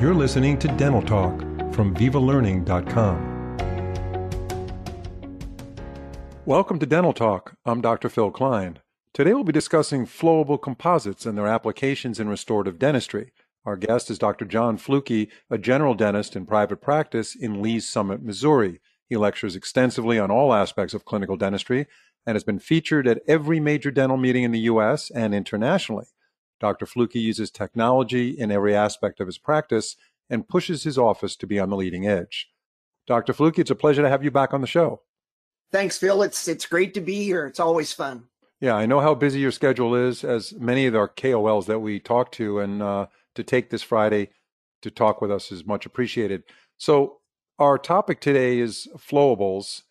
You're listening to Dental Talk from VivaLearning.com. Welcome to Dental Talk. I'm Dr. Phil Klein. Today we'll be discussing flowable composites and their applications in restorative dentistry. Our guest is Dr. John Flucke, a general dentist in private practice in Lee's Summit, Missouri. He lectures extensively on all aspects of clinical dentistry and has been featured at every major dental meeting in the U.S. and internationally. Dr. Flucke uses technology in every aspect of his practice and pushes his office to be on the leading edge. Dr. Flucke, it's a pleasure to have you back on the show. Thanks, Phil. It's it's great to be here. It's always fun. Yeah, I know how busy your schedule is, as many of our KOLs that we talk to, and uh, to take this Friday to talk with us is much appreciated. So, our topic today is flowables,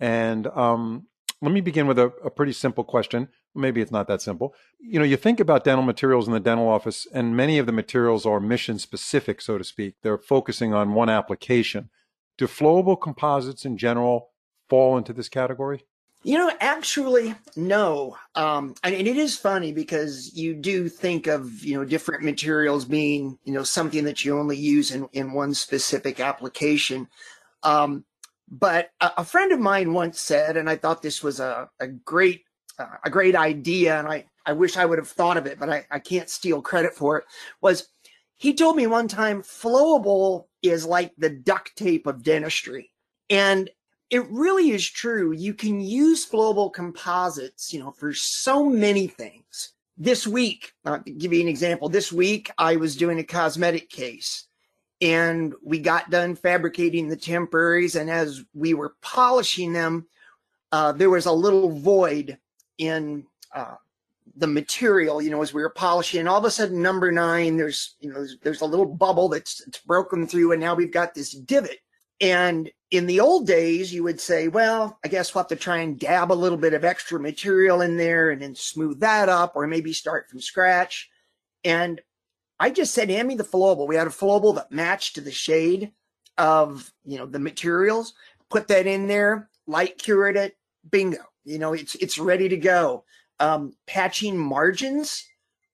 and um, let me begin with a, a pretty simple question maybe it's not that simple. You know, you think about dental materials in the dental office, and many of the materials are mission specific, so to speak. They're focusing on one application. Do flowable composites in general fall into this category? You know, actually, no. Um, and, it is funny because you do think of, you know, different materials being, you know, something that you only use in, in one specific application. Um, but a, a, friend of mine once said, and I thought this was a, a great a great idea, and I, I wish I would have thought of it, but I, I can't steal credit for it, was he told me one time flowable is like the duct tape of dentistry. And it really is true. You can use flowable composites, you know, for so many things. This week, I'll give you an example. This week, I was doing a cosmetic case and we got done fabricating the temporaries. And as we were polishing them, uh, there was a little void in uh, the material, you know, as we were polishing, and all of a sudden, number nine, there's, you know, there's, there's a little bubble that's broken through, and now we've got this divot. And in the old days, you would say, well, I guess we'll have to try and dab a little bit of extra material in there and then smooth that up, or maybe start from scratch. And I just said, hand me the flowable. We had a flowable that matched to the shade of, you know, the materials. Put that in there, light cured it, bingo. You know, it's it's ready to go. Um, patching margins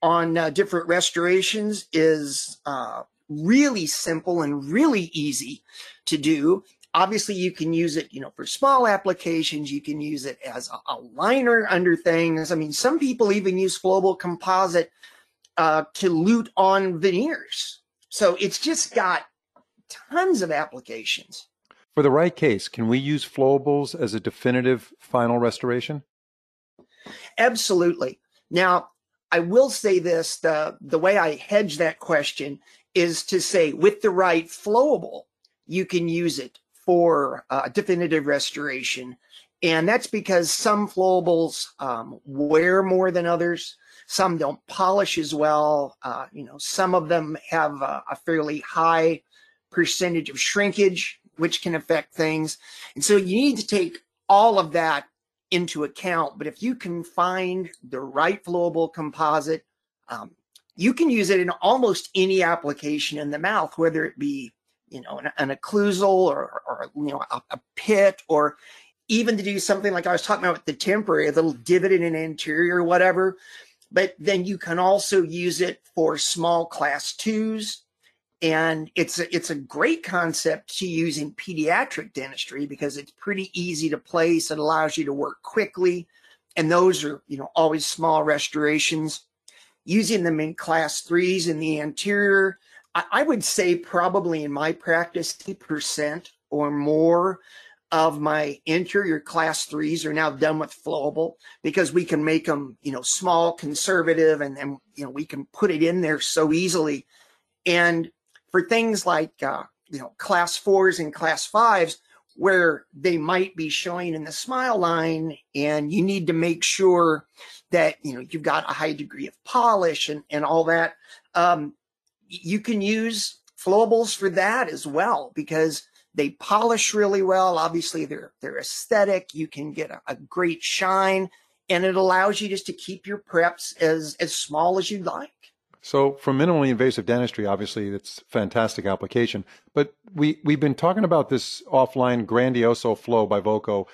on uh, different restorations is uh, really simple and really easy to do. Obviously, you can use it, you know, for small applications. You can use it as a, a liner under things. I mean, some people even use flowable composite uh, to lute on veneers. So it's just got tons of applications. For the right case, can we use flowables as a definitive final restoration? Absolutely. Now, I will say this the, the way I hedge that question is to say with the right flowable, you can use it for uh, definitive restoration. And that's because some flowables um, wear more than others. Some don't polish as well. Uh, you know, some of them have a, a fairly high percentage of shrinkage which can affect things. And so you need to take all of that into account. But if you can find the right flowable composite, um, you can use it in almost any application in the mouth, whether it be, you know, an, an occlusal or, or, you know, a, a, pit or even to do something like I was talking about with the temporary, a little divot in an anterior or whatever. But then you can also use it for small class twos and it's a, it's a great concept to use in pediatric dentistry because it's pretty easy to place. It allows you to work quickly, and those are you know always small restorations. Using them in class threes in the anterior, I, I would say probably in my practice, percent or more of my anterior class threes are now done with flowable because we can make them, you know, small, conservative, and then, you know, we can put it in there so easily. And for things like uh, you know class fours and class fives where they might be showing in the smile line and you need to make sure that you know you've got a high degree of polish and, and all that um, you can use flowables for that as well because they polish really well obviously they're they're aesthetic you can get a, a great shine and it allows you just to keep your preps as as small as you'd like so, for minimally invasive dentistry, obviously, it's fantastic application. But we we've been talking about this offline Grandioso flow by Voco.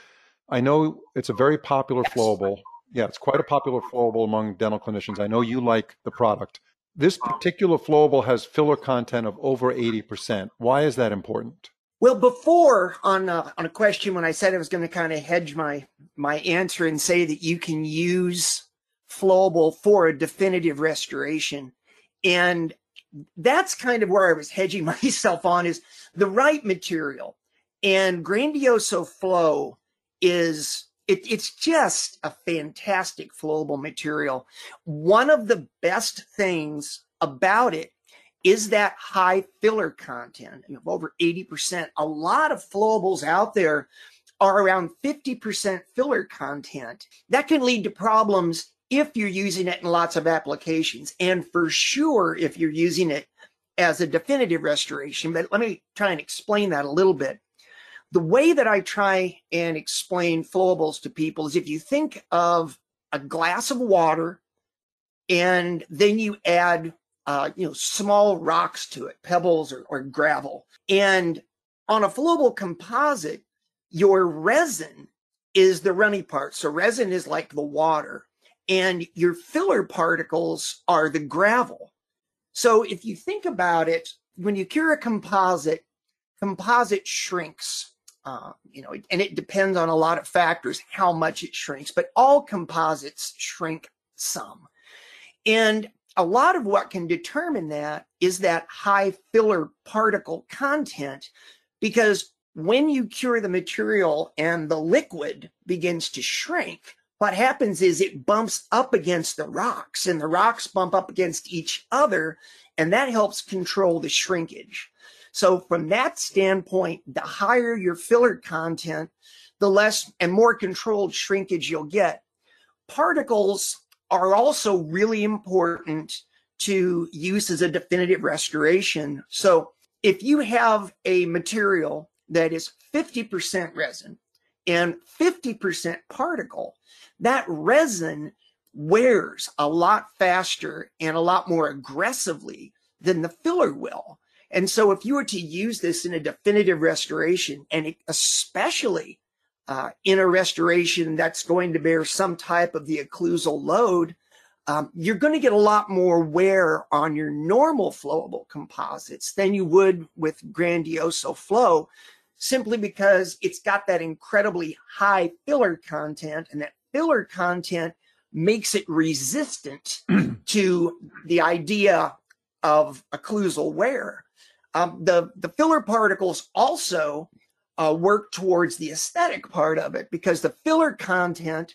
I know it's a very popular flowable. Yeah, it's quite a popular flowable among dental clinicians. I know you like the product. This particular flowable has filler content of over 80%. Why is that important? Well, before on a, on a question when I said I was going to kind of hedge my my answer and say that you can use flowable for a definitive restoration, and that's kind of where I was hedging myself on is the right material. And Grandioso Flow is it, it's just a fantastic flowable material. One of the best things about it is that high filler content of over 80%. A lot of flowables out there are around 50% filler content. That can lead to problems if you're using it in lots of applications, and for sure if you're using it as a definitive restoration. But let me try and explain that a little bit. The way that I try and explain flowables to people is if you think of a glass of water and then you add uh, you know, small rocks to it, pebbles or, or gravel. And on a flowable composite, your resin is the runny part. So resin is like the water and your filler particles are the gravel. So if you think about it, when you cure a composite, composite shrinks. Uh, you know, and it depends on a lot of factors how much it shrinks, but all composites shrink some. And a lot of what can determine that is that high filler particle content, because when you cure the material and the liquid begins to shrink, what happens is it bumps up against the rocks and the rocks bump up against each other, and that helps control the shrinkage. So from that standpoint, the higher your filler content, the less and more controlled shrinkage you'll get. Particles are also really important to use as a definitive restoration. So if you have a material that is 50% resin and 50% particle, that resin wears a lot faster and a lot more aggressively than the filler will. And so if you were to use this in a definitive restoration and especially uh, in a restoration that's going to bear some type of the occlusal load, um, you're going to get a lot more wear on your normal flowable composites than you would with Grandioso Flow, simply because it's got that incredibly high filler content, and that filler content makes it resistant to the idea of occlusal wear. Um, the, the filler particles also uh, work towards the aesthetic part of it because the filler content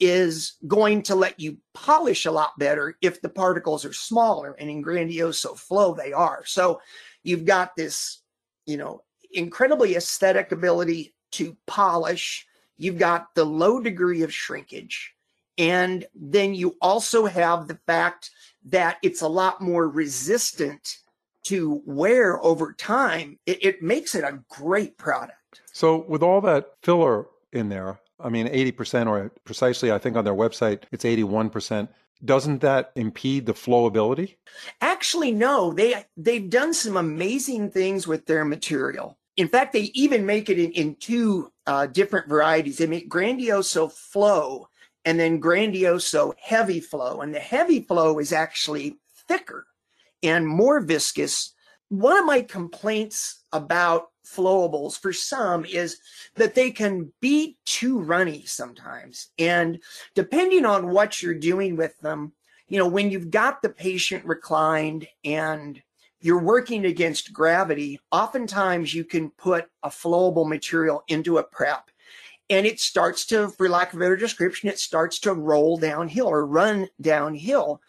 is going to let you polish a lot better if the particles are smaller and in Grandioso Flow they are. So you've got this, you know, incredibly aesthetic ability to polish. You've got the low degree of shrinkage. And then you also have the fact that it's a lot more resistant to wear over time. It, it makes it a great product. So, with all that filler in there, I mean, 80%, or precisely, I think on their website, it's 81%. Doesn't that impede the flowability? Actually, no. They, they've done some amazing things with their material. In fact, they even make it in, in two uh, different varieties. They make Grandioso Flow and then Grandioso Heavy Flow. And the heavy flow is actually thicker and more viscous. One of my complaints about flowables for some is that they can be too runny sometimes. And depending on what you're doing with them, you know, when you've got the patient reclined and you're working against gravity, oftentimes you can put a flowable material into a prep and it starts to, for lack of a better description, it starts to roll downhill or run downhill.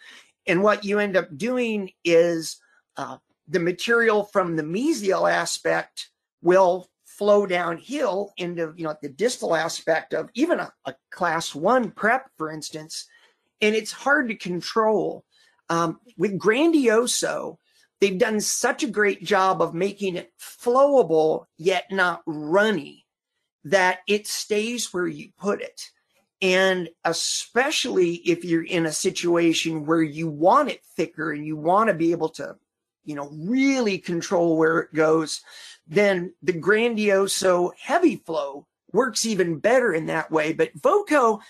And what you end up doing is uh, the material from the mesial aspect will flow downhill into you know the distal aspect of even a, a class one prep for instance and it's hard to control. Um, with grandioso they've done such a great job of making it flowable yet not runny that it stays where you put it and especially if you're in a situation where you want it thicker and you want to be able to you know really control where it goes then the Grandioso heavy flow works even better in that way. But Voco,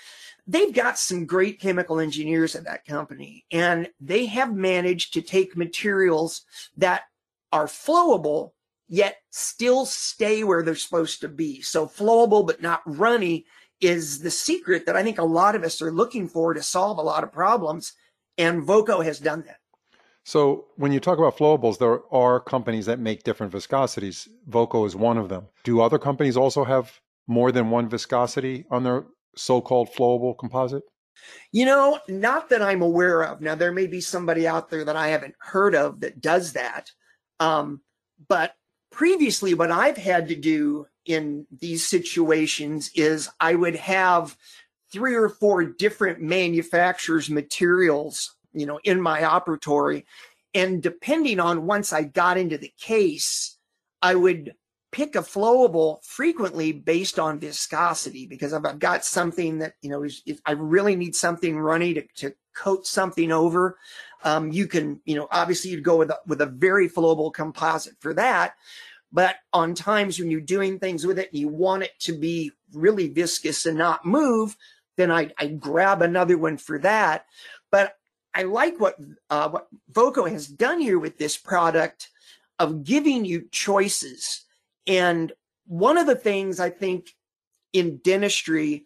they've got some great chemical engineers at that company, and they have managed to take materials that are flowable yet still stay where they're supposed to be. So flowable but not runny is the secret that I think a lot of us are looking for to solve a lot of problems. And Voco has done that. So when you talk about flowables, there are companies that make different viscosities. Voco is one of them. Do other companies also have more than one viscosity on their so-called flowable composite? You know, not that I'm aware of. Now there may be somebody out there that I haven't heard of that does that. Um, but previously, what I've had to do in these situations is I would have three or four different manufacturers' materials, you know, in my operatory. And depending on once I got into the case, I would pick a flowable frequently based on viscosity because if I've got something that, you know, I really need something runny to, to coat something over, um, you can, you know, obviously you'd go with a, with a very flowable composite for that. But on times when you're doing things with it and you want it to be really viscous and not move, then I, I grab another one for that. But I like what uh, what Voco has done here with this product of giving you choices. And one of the things I think in dentistry,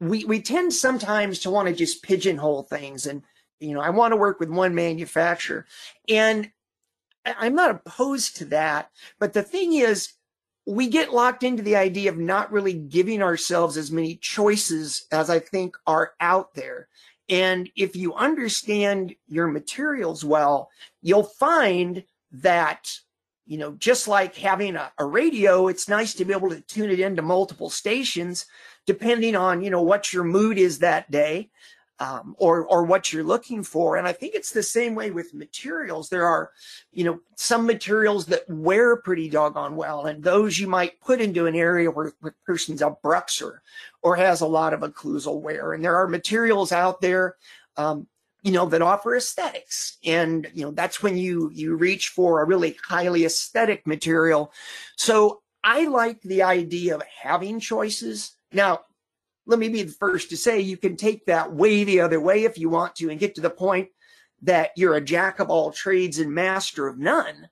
we we tend sometimes to want to just pigeonhole things and you know I want to work with one manufacturer. And I'm not opposed to that. But the thing is, we get locked into the idea of not really giving ourselves as many choices as I think are out there. And if you understand your materials well, you'll find that, you know, just like having a, a radio, it's nice to be able to tune it into multiple stations depending on, you know, what your mood is that day um, or or what you're looking for. And I think it's the same way with materials. There are, you know, some materials that wear pretty doggone well, and those you might put into an area where the person's a bruxer or has a lot of occlusal wear. And there are materials out there. Um, you know that offer aesthetics and you know that's when you you reach for a really highly aesthetic material so i like the idea of having choices now let me be the first to say you can take that way the other way if you want to and get to the point that you're a jack of all trades and master of none.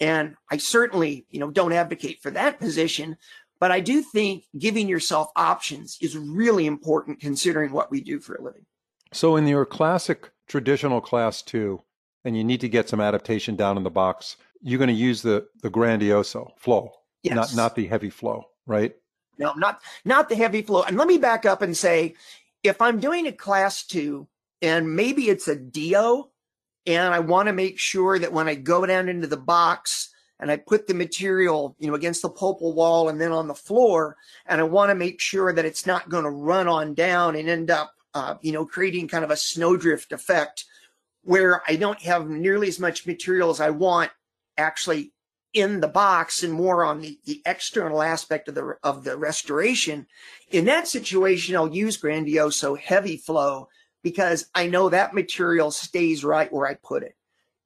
And I certainly, you know, don't advocate for that position, but I do think giving yourself options is really important considering what we do for a living. So in your classic traditional class two, and you need to get some adaptation down in the box, you're going to use the the grandioso flow, yes. not not the heavy flow, right? No, not not the heavy flow. And let me back up and say, if I'm doing a class two, and maybe it's a DO, and I want to make sure that when I go down into the box and I put the material, you know, against the pulpal wall and then on the floor, and I want to make sure that it's not going to run on down and end up, uh, you know, creating kind of a snowdrift effect where I don't have nearly as much material as I want actually in the box and more on the, the external aspect of the of the restoration. In that situation, I'll use Grandioso heavy flow because I know that material stays right where I put it.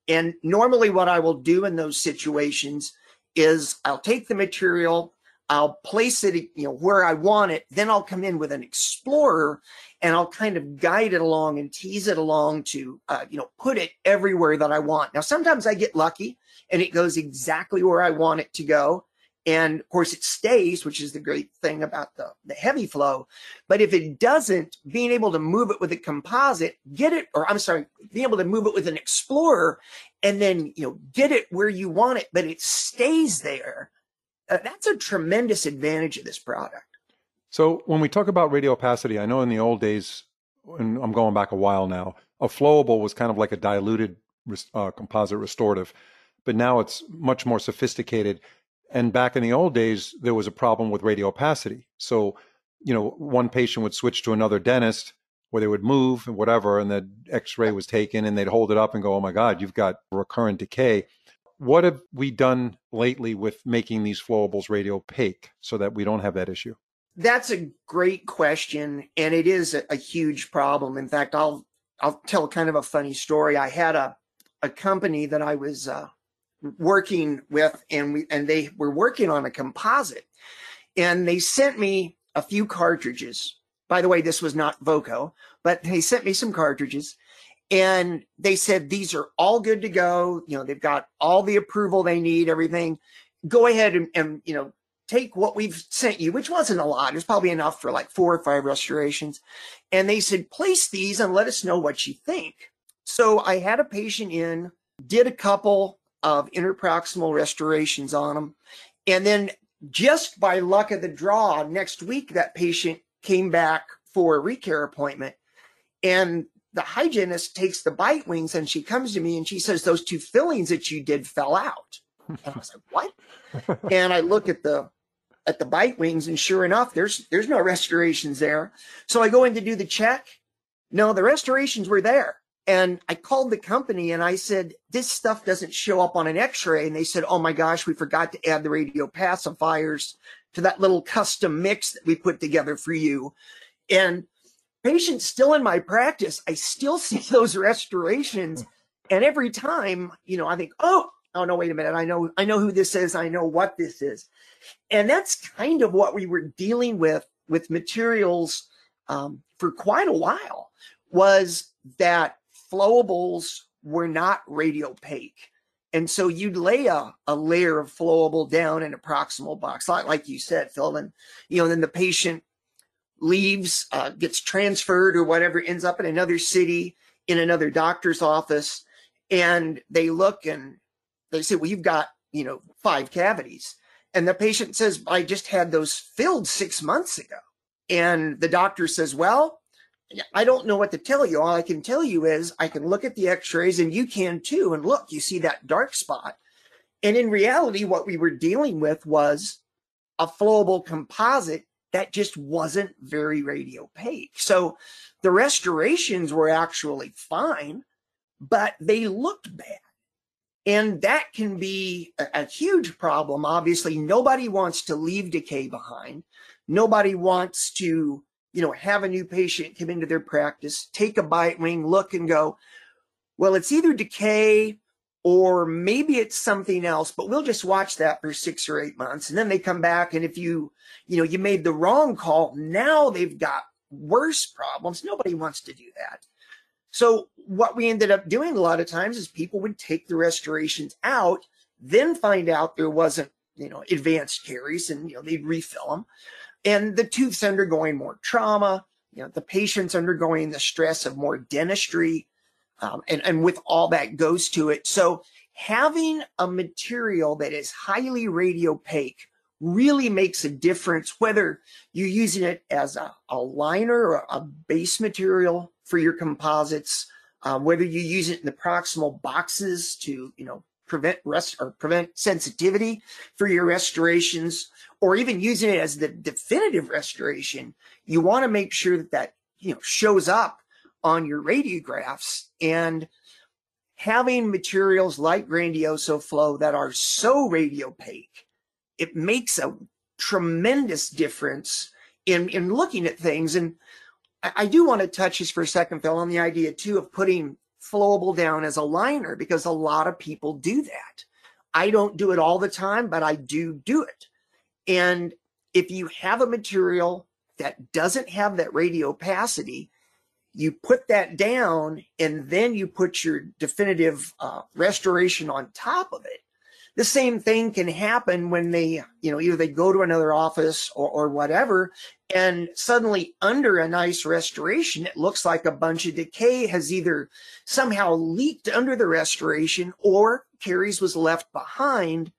And normally what I will do in those situations is I'll take the material, I'll place it, you know, where I want it. Then I'll come in with an explorer and I'll kind of guide it along and tease it along to, uh, you know, put it everywhere that I want. Now, sometimes I get lucky and it goes exactly where I want it to go. And of course it stays, which is the great thing about the, the heavy flow. But if it doesn't, being able to move it with a composite, get it, or I'm sorry, being able to move it with an explorer and then, you know, get it where you want it, but it stays there. Uh, that's a tremendous advantage of this product. So when we talk about radio opacity, I know in the old days, and I'm going back a while now, a flowable was kind of like a diluted uh, composite restorative but now it's much more sophisticated. And back in the old days, there was a problem with radio opacity. So, you know, one patient would switch to another dentist where they would move and whatever, and the x ray was taken and they'd hold it up and go, oh my God, you've got recurrent decay. What have we done lately with making these flowables radio opaque so that we don't have that issue? That's a great question, and it is a, a huge problem. In fact, I'll I'll tell kind of a funny story. I had a a company that I was uh, working with and we and they were working on a composite and they sent me a few cartridges By the way, this was not Voco, but they sent me some cartridges and they said these are all good to go. You know, they've got all the approval they need, everything. Go ahead and, and you know, take what we've sent you, which wasn't a lot. It was probably enough for like four or five restorations. And they said, place these and let us know what you think. So I had a patient in, did a couple of interproximal restorations on them. And then just by luck of the draw, next week, that patient came back for a recare appointment. And the hygienist takes the bite wings and she comes to me and she says, Those two fillings that you did fell out. And I was like, What? and I look at the at the bite wings, and sure enough, there's there's no restorations there. So I go in to do the check. No, the restorations were there. And I called the company and I said, this stuff doesn't show up on an x-ray. And they said, oh my gosh, we forgot to add the radio pacifiers to that little custom mix that we put together for you. And patients still in my practice, I still see those restorations. And every time, you know, I think, oh, oh no, wait a minute. I know, I know who this is. I know what this is. And that's kind of what we were dealing with with materials um, for quite a while was that flowables were not radiopaque. And so you'd lay a, a layer of flowable down in a proximal box, like, like you said, Phil, and you know, then the patient leaves, uh, gets transferred or whatever, ends up in another city, in another doctor's office, and they look and they say, well, you've got, you know, five cavities. And the patient says, I just had those filled six months ago. And the doctor says, well, I don't know what to tell you. All I can tell you is I can look at the x-rays and you can too. And look, you see that dark spot. And in reality, what we were dealing with was a flowable composite that just wasn't very radiopaque. So the restorations were actually fine, but they looked bad. And that can be a, a, huge problem. Obviously, nobody wants to leave decay behind. Nobody wants to, you know, have a new patient come into their practice, take a bite wing, look and go, well, it's either decay or maybe it's something else, but we'll just watch that for six or eight months. And then they come back. And if you, you know, you made the wrong call, now they've got worse problems. Nobody wants to do that. So what we ended up doing a lot of times is people would take the restorations out, then find out there wasn't, you know, advanced caries and, you know, they'd refill them. And the tooth's undergoing more trauma, you know, the patient's undergoing the stress of more dentistry, um, and, and with all that goes to it. So having a material that is highly radiopaque really makes a difference whether you're using it as a, a liner or a base material for your composites, um, whether you use it in the proximal boxes to, you know, prevent rest or prevent sensitivity for your restorations, or even using it as the definitive restoration, you want to make sure that that, you know, shows up on your radiographs and having materials like Grandioso Flow that are so radiopaque, it makes a tremendous difference in, in looking at things. And I do want to touch just for a second, Phil, on the idea too of putting flowable down as a liner because a lot of people do that. I don't do it all the time, but I do do it. And if you have a material that doesn't have that radiopacity, you put that down and then you put your definitive uh, restoration on top of it the same thing can happen when they, you know, either they go to another office or, or whatever, and suddenly under a nice restoration, it looks like a bunch of decay has either somehow leaked under the restoration or caries was left behind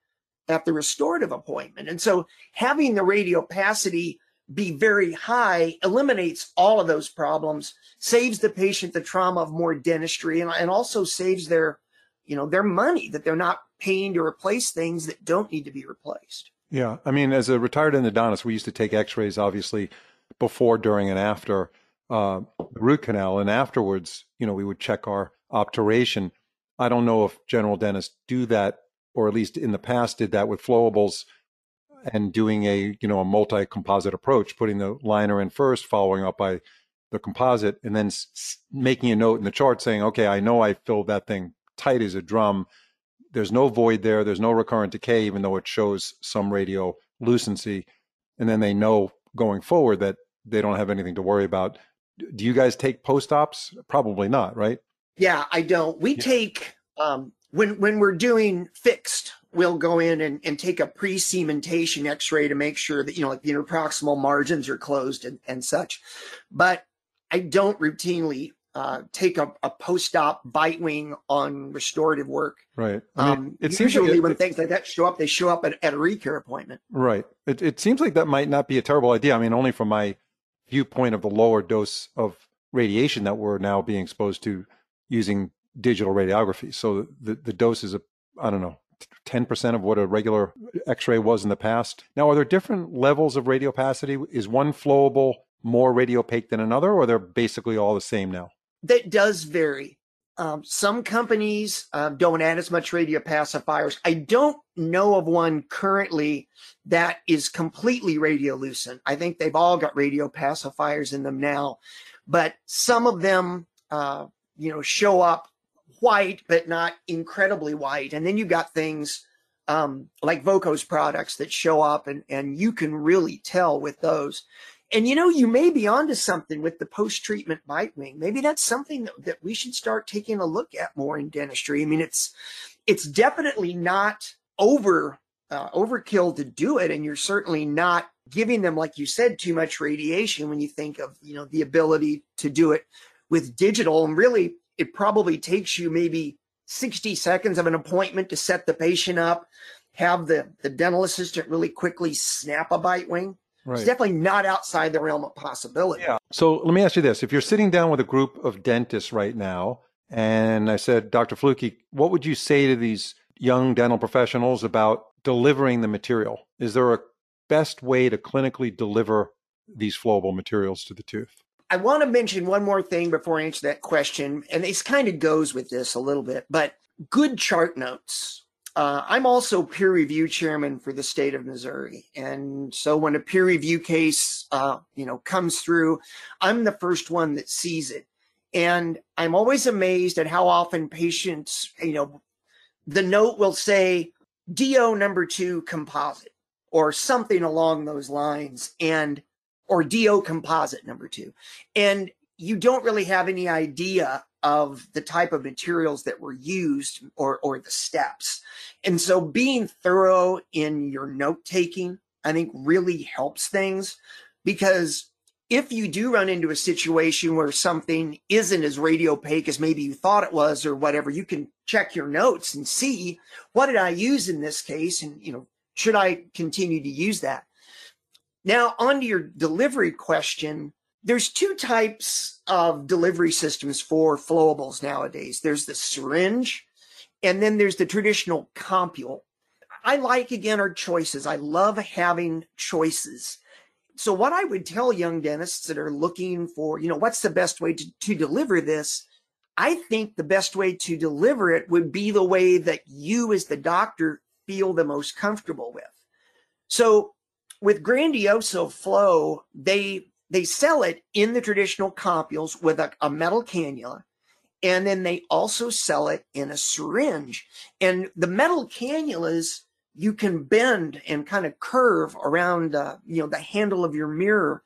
at the restorative appointment. And so having the radiopacity be very high eliminates all of those problems, saves the patient the trauma of more dentistry, and, and also saves their, you know, their money that they're not paying to replace things that don't need to be replaced. Yeah. I mean, as a retired endodontist, we used to take x rays, obviously, before, during, and after uh, root canal. And afterwards, you know, we would check our obturation. I don't know if general dentists do that, or at least in the past did that with flowables and doing a, you know, a multi composite approach, putting the liner in first, following up by the composite, and then s- making a note in the chart saying, okay, I know I filled that thing tight as a drum there's no void there. There's no recurrent decay, even though it shows some radio lucency. And then they know going forward that they don't have anything to worry about. Do you guys take post ops? Probably not, right? Yeah, I don't. We yeah. take um, when when we're doing fixed, we'll go in and, and take a pre-cementation X-ray to make sure that you know like the interproximal margins are closed and, and such. But I don't routinely uh, take a, a post-op bite wing on restorative work. Right. I mean, um, it usually like it, when things like that show up, they show up at, at a recare appointment. Right. It, it seems like that might not be a terrible idea. I mean, only from my viewpoint of the lower dose of radiation that we're now being exposed to using digital radiography. So the, the dose is, a, I don't know, 10% of what a regular x-ray was in the past. Now, are there different levels of radiopacity? Is one flowable more radiopaque than another, or they're basically all the same now? That does vary. Um, some companies uh, don't add as much radiopacifiers. I don't know of one currently that is completely radiolucent. I think they've all got radiopacifiers in them now, but some of them, uh, you know, show up white, but not incredibly white. And then you've got things um, like Voco's products that show up and, and you can really tell with those. And you know, you may be onto something with the post-treatment bite wing. Maybe that's something that, that we should start taking a look at more in dentistry. I mean, it's it's definitely not over uh, overkill to do it, and you're certainly not giving them, like you said, too much radiation when you think of you know the ability to do it with digital. And really, it probably takes you maybe 60 seconds of an appointment to set the patient up, have the, the dental assistant really quickly snap a bite wing. Right. It's definitely not outside the realm of possibility. Yeah. So let me ask you this. If you're sitting down with a group of dentists right now, and I said, Dr. Flucke, what would you say to these young dental professionals about delivering the material? Is there a best way to clinically deliver these flowable materials to the tooth? I want to mention one more thing before I answer that question, and this kind of goes with this a little bit, but good chart notes. Uh, I'm also peer review chairman for the state of Missouri, and so when a peer review case, uh, you know, comes through, I'm the first one that sees it, and I'm always amazed at how often patients, you know, the note will say DO number two composite or something along those lines, and or DO composite number two. And you don't really have any idea of the type of materials that were used or, or the steps. And so being thorough in your note taking, I think really helps things because if you do run into a situation where something isn't as radiopaque as maybe you thought it was or whatever, you can check your notes and see what did I use in this case? And, you know, should I continue to use that? Now, on to your delivery question, there's two types of delivery systems for flowables nowadays. There's the syringe, and then there's the traditional compule. I like, again, our choices. I love having choices. So what I would tell young dentists that are looking for, you know, what's the best way to, to deliver this? I think the best way to deliver it would be the way that you as the doctor feel the most comfortable with. So with Grandioso Flow, they they sell it in the traditional compules with a, a metal cannula, and then they also sell it in a syringe. And the metal cannulas you can bend and kind of curve around, uh, you know, the handle of your mirror,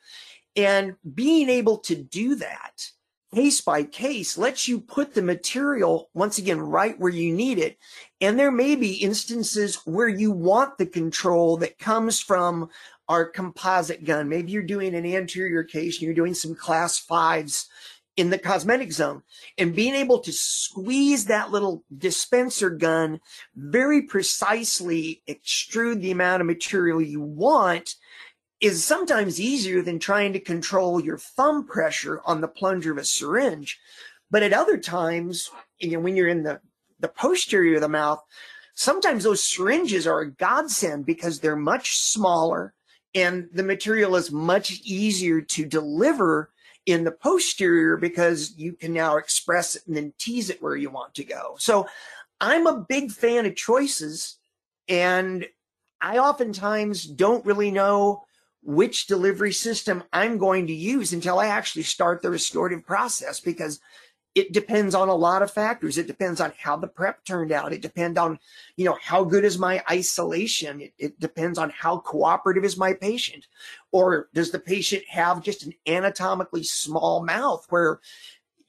and being able to do that case by case lets you put the material once again right where you need it. And there may be instances where you want the control that comes from our composite gun. Maybe you're doing an anterior case and you're doing some class fives in the cosmetic zone and being able to squeeze that little dispenser gun very precisely extrude the amount of material you want is sometimes easier than trying to control your thumb pressure on the plunger of a syringe. But at other times, you know, when you're in the, the posterior of the mouth, sometimes those syringes are a godsend because they're much smaller and the material is much easier to deliver in the posterior because you can now express it and then tease it where you want to go. So I'm a big fan of choices and I oftentimes don't really know which delivery system I'm going to use until I actually start the restorative process because it depends on a lot of factors. It depends on how the prep turned out. It depends on, you know, how good is my isolation. It, it, depends on how cooperative is my patient. Or does the patient have just an anatomically small mouth where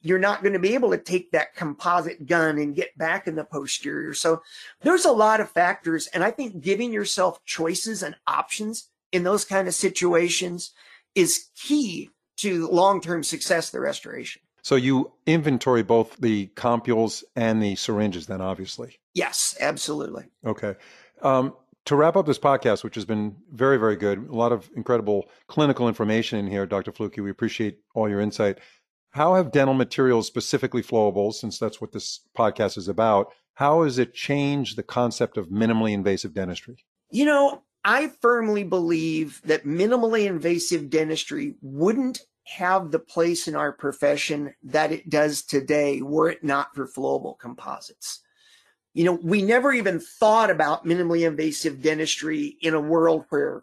you're not going to be able to take that composite gun and get back in the posterior. So there's a lot of factors. And I think giving yourself choices and options in those kind of situations is key to long-term success of the restoration. So you inventory both the compules and the syringes, then obviously. Yes, absolutely. Okay. Um, to wrap up this podcast, which has been very, very good, a lot of incredible clinical information in here, Dr. Flucke. We appreciate all your insight. How have dental materials, specifically flowables, since that's what this podcast is about, how has it changed the concept of minimally invasive dentistry? You know, I firmly believe that minimally invasive dentistry wouldn't have the place in our profession that it does today were it not for flowable composites. You know, we never even thought about minimally invasive dentistry in a world where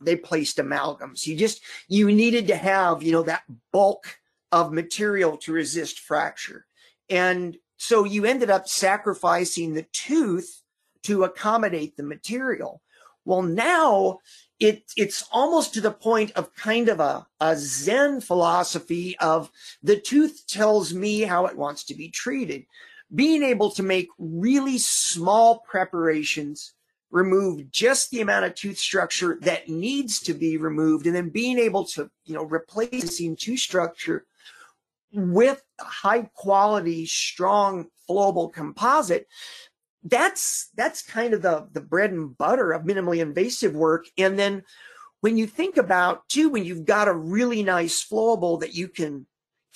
they placed amalgams. You just, you needed to have, you know, that bulk of material to resist fracture. And so you ended up sacrificing the tooth to accommodate the material. Well, now it, it's almost to the point of kind of a, a Zen philosophy of the tooth tells me how it wants to be treated. Being able to make really small preparations, remove just the amount of tooth structure that needs to be removed, and then being able to, you know, replacing tooth structure with high quality, strong, flowable composite that's that's kind of the the bread and butter of minimally invasive work. And then when you think about too when you've got a really nice flowable that you can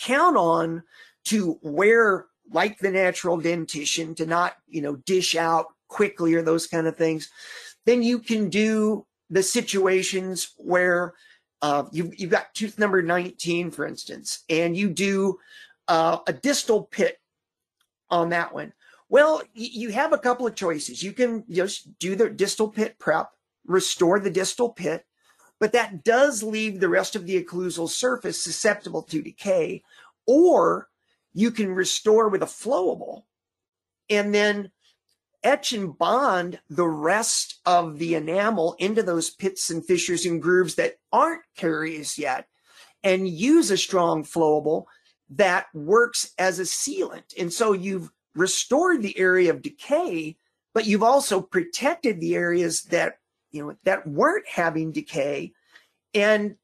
count on to wear like the natural dentition to not you know dish out quickly or those kind of things then you can do the situations where uh, you've, you've got tooth number 19 for instance and you do uh, a distal pit on that one well, you have a couple of choices. You can just do the distal pit prep, restore the distal pit, but that does leave the rest of the occlusal surface susceptible to decay. Or you can restore with a flowable and then etch and bond the rest of the enamel into those pits and fissures and grooves that aren't carious yet and use a strong flowable that works as a sealant. And so you've restored the area of decay, but you've also protected the areas that, you know, that weren't having decay. And,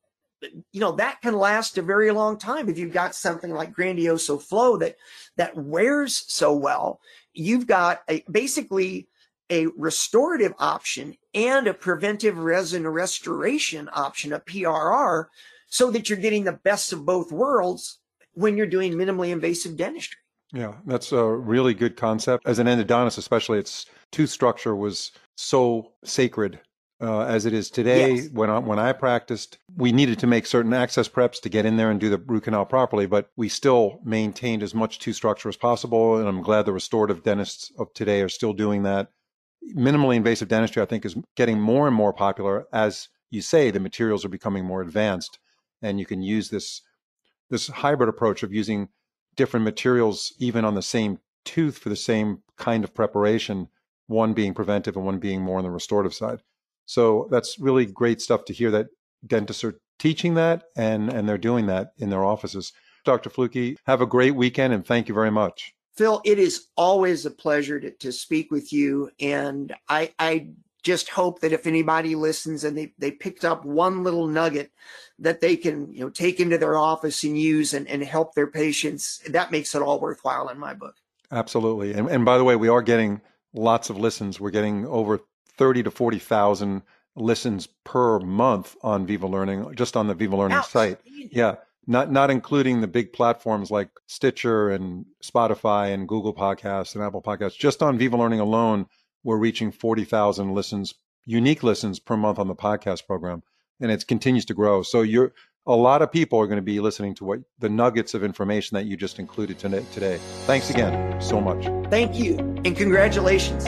you know, that can last a very long time. If you've got something like Grandioso Flow that, that wears so well, you've got a, basically a restorative option and a preventive resin restoration option, a PRR, so that you're getting the best of both worlds when you're doing minimally invasive dentistry. Yeah, that's a really good concept. As an endodontist, especially, its tooth structure was so sacred uh, as it is today. Yes. When I, when I practiced, we needed to make certain access preps to get in there and do the root canal properly, but we still maintained as much tooth structure as possible. And I'm glad the restorative dentists of today are still doing that. Minimally invasive dentistry, I think, is getting more and more popular as you say. The materials are becoming more advanced, and you can use this this hybrid approach of using different materials, even on the same tooth for the same kind of preparation, one being preventive and one being more on the restorative side. So that's really great stuff to hear that dentists are teaching that and, and they're doing that in their offices. Dr. Flucke, have a great weekend and thank you very much. Phil, it is always a pleasure to, to speak with you. And I, I just hope that if anybody listens and they, they picked up one little nugget that they can you know take into their office and use and, and help their patients that makes it all worthwhile in my book. Absolutely. And, and by the way we are getting lots of listens. We're getting over 30 to 40,000 listens per month on Viva Learning just on the Viva Learning site. Yeah. Not not including the big platforms like Stitcher and Spotify and Google Podcasts and Apple Podcasts. Just on Viva Learning alone we're reaching 40,000 listens, unique listens per month on the podcast program, and it continues to grow. So you're a lot of people are going to be listening to what the nuggets of information that you just included today. Thanks again so much. Thank you, and congratulations.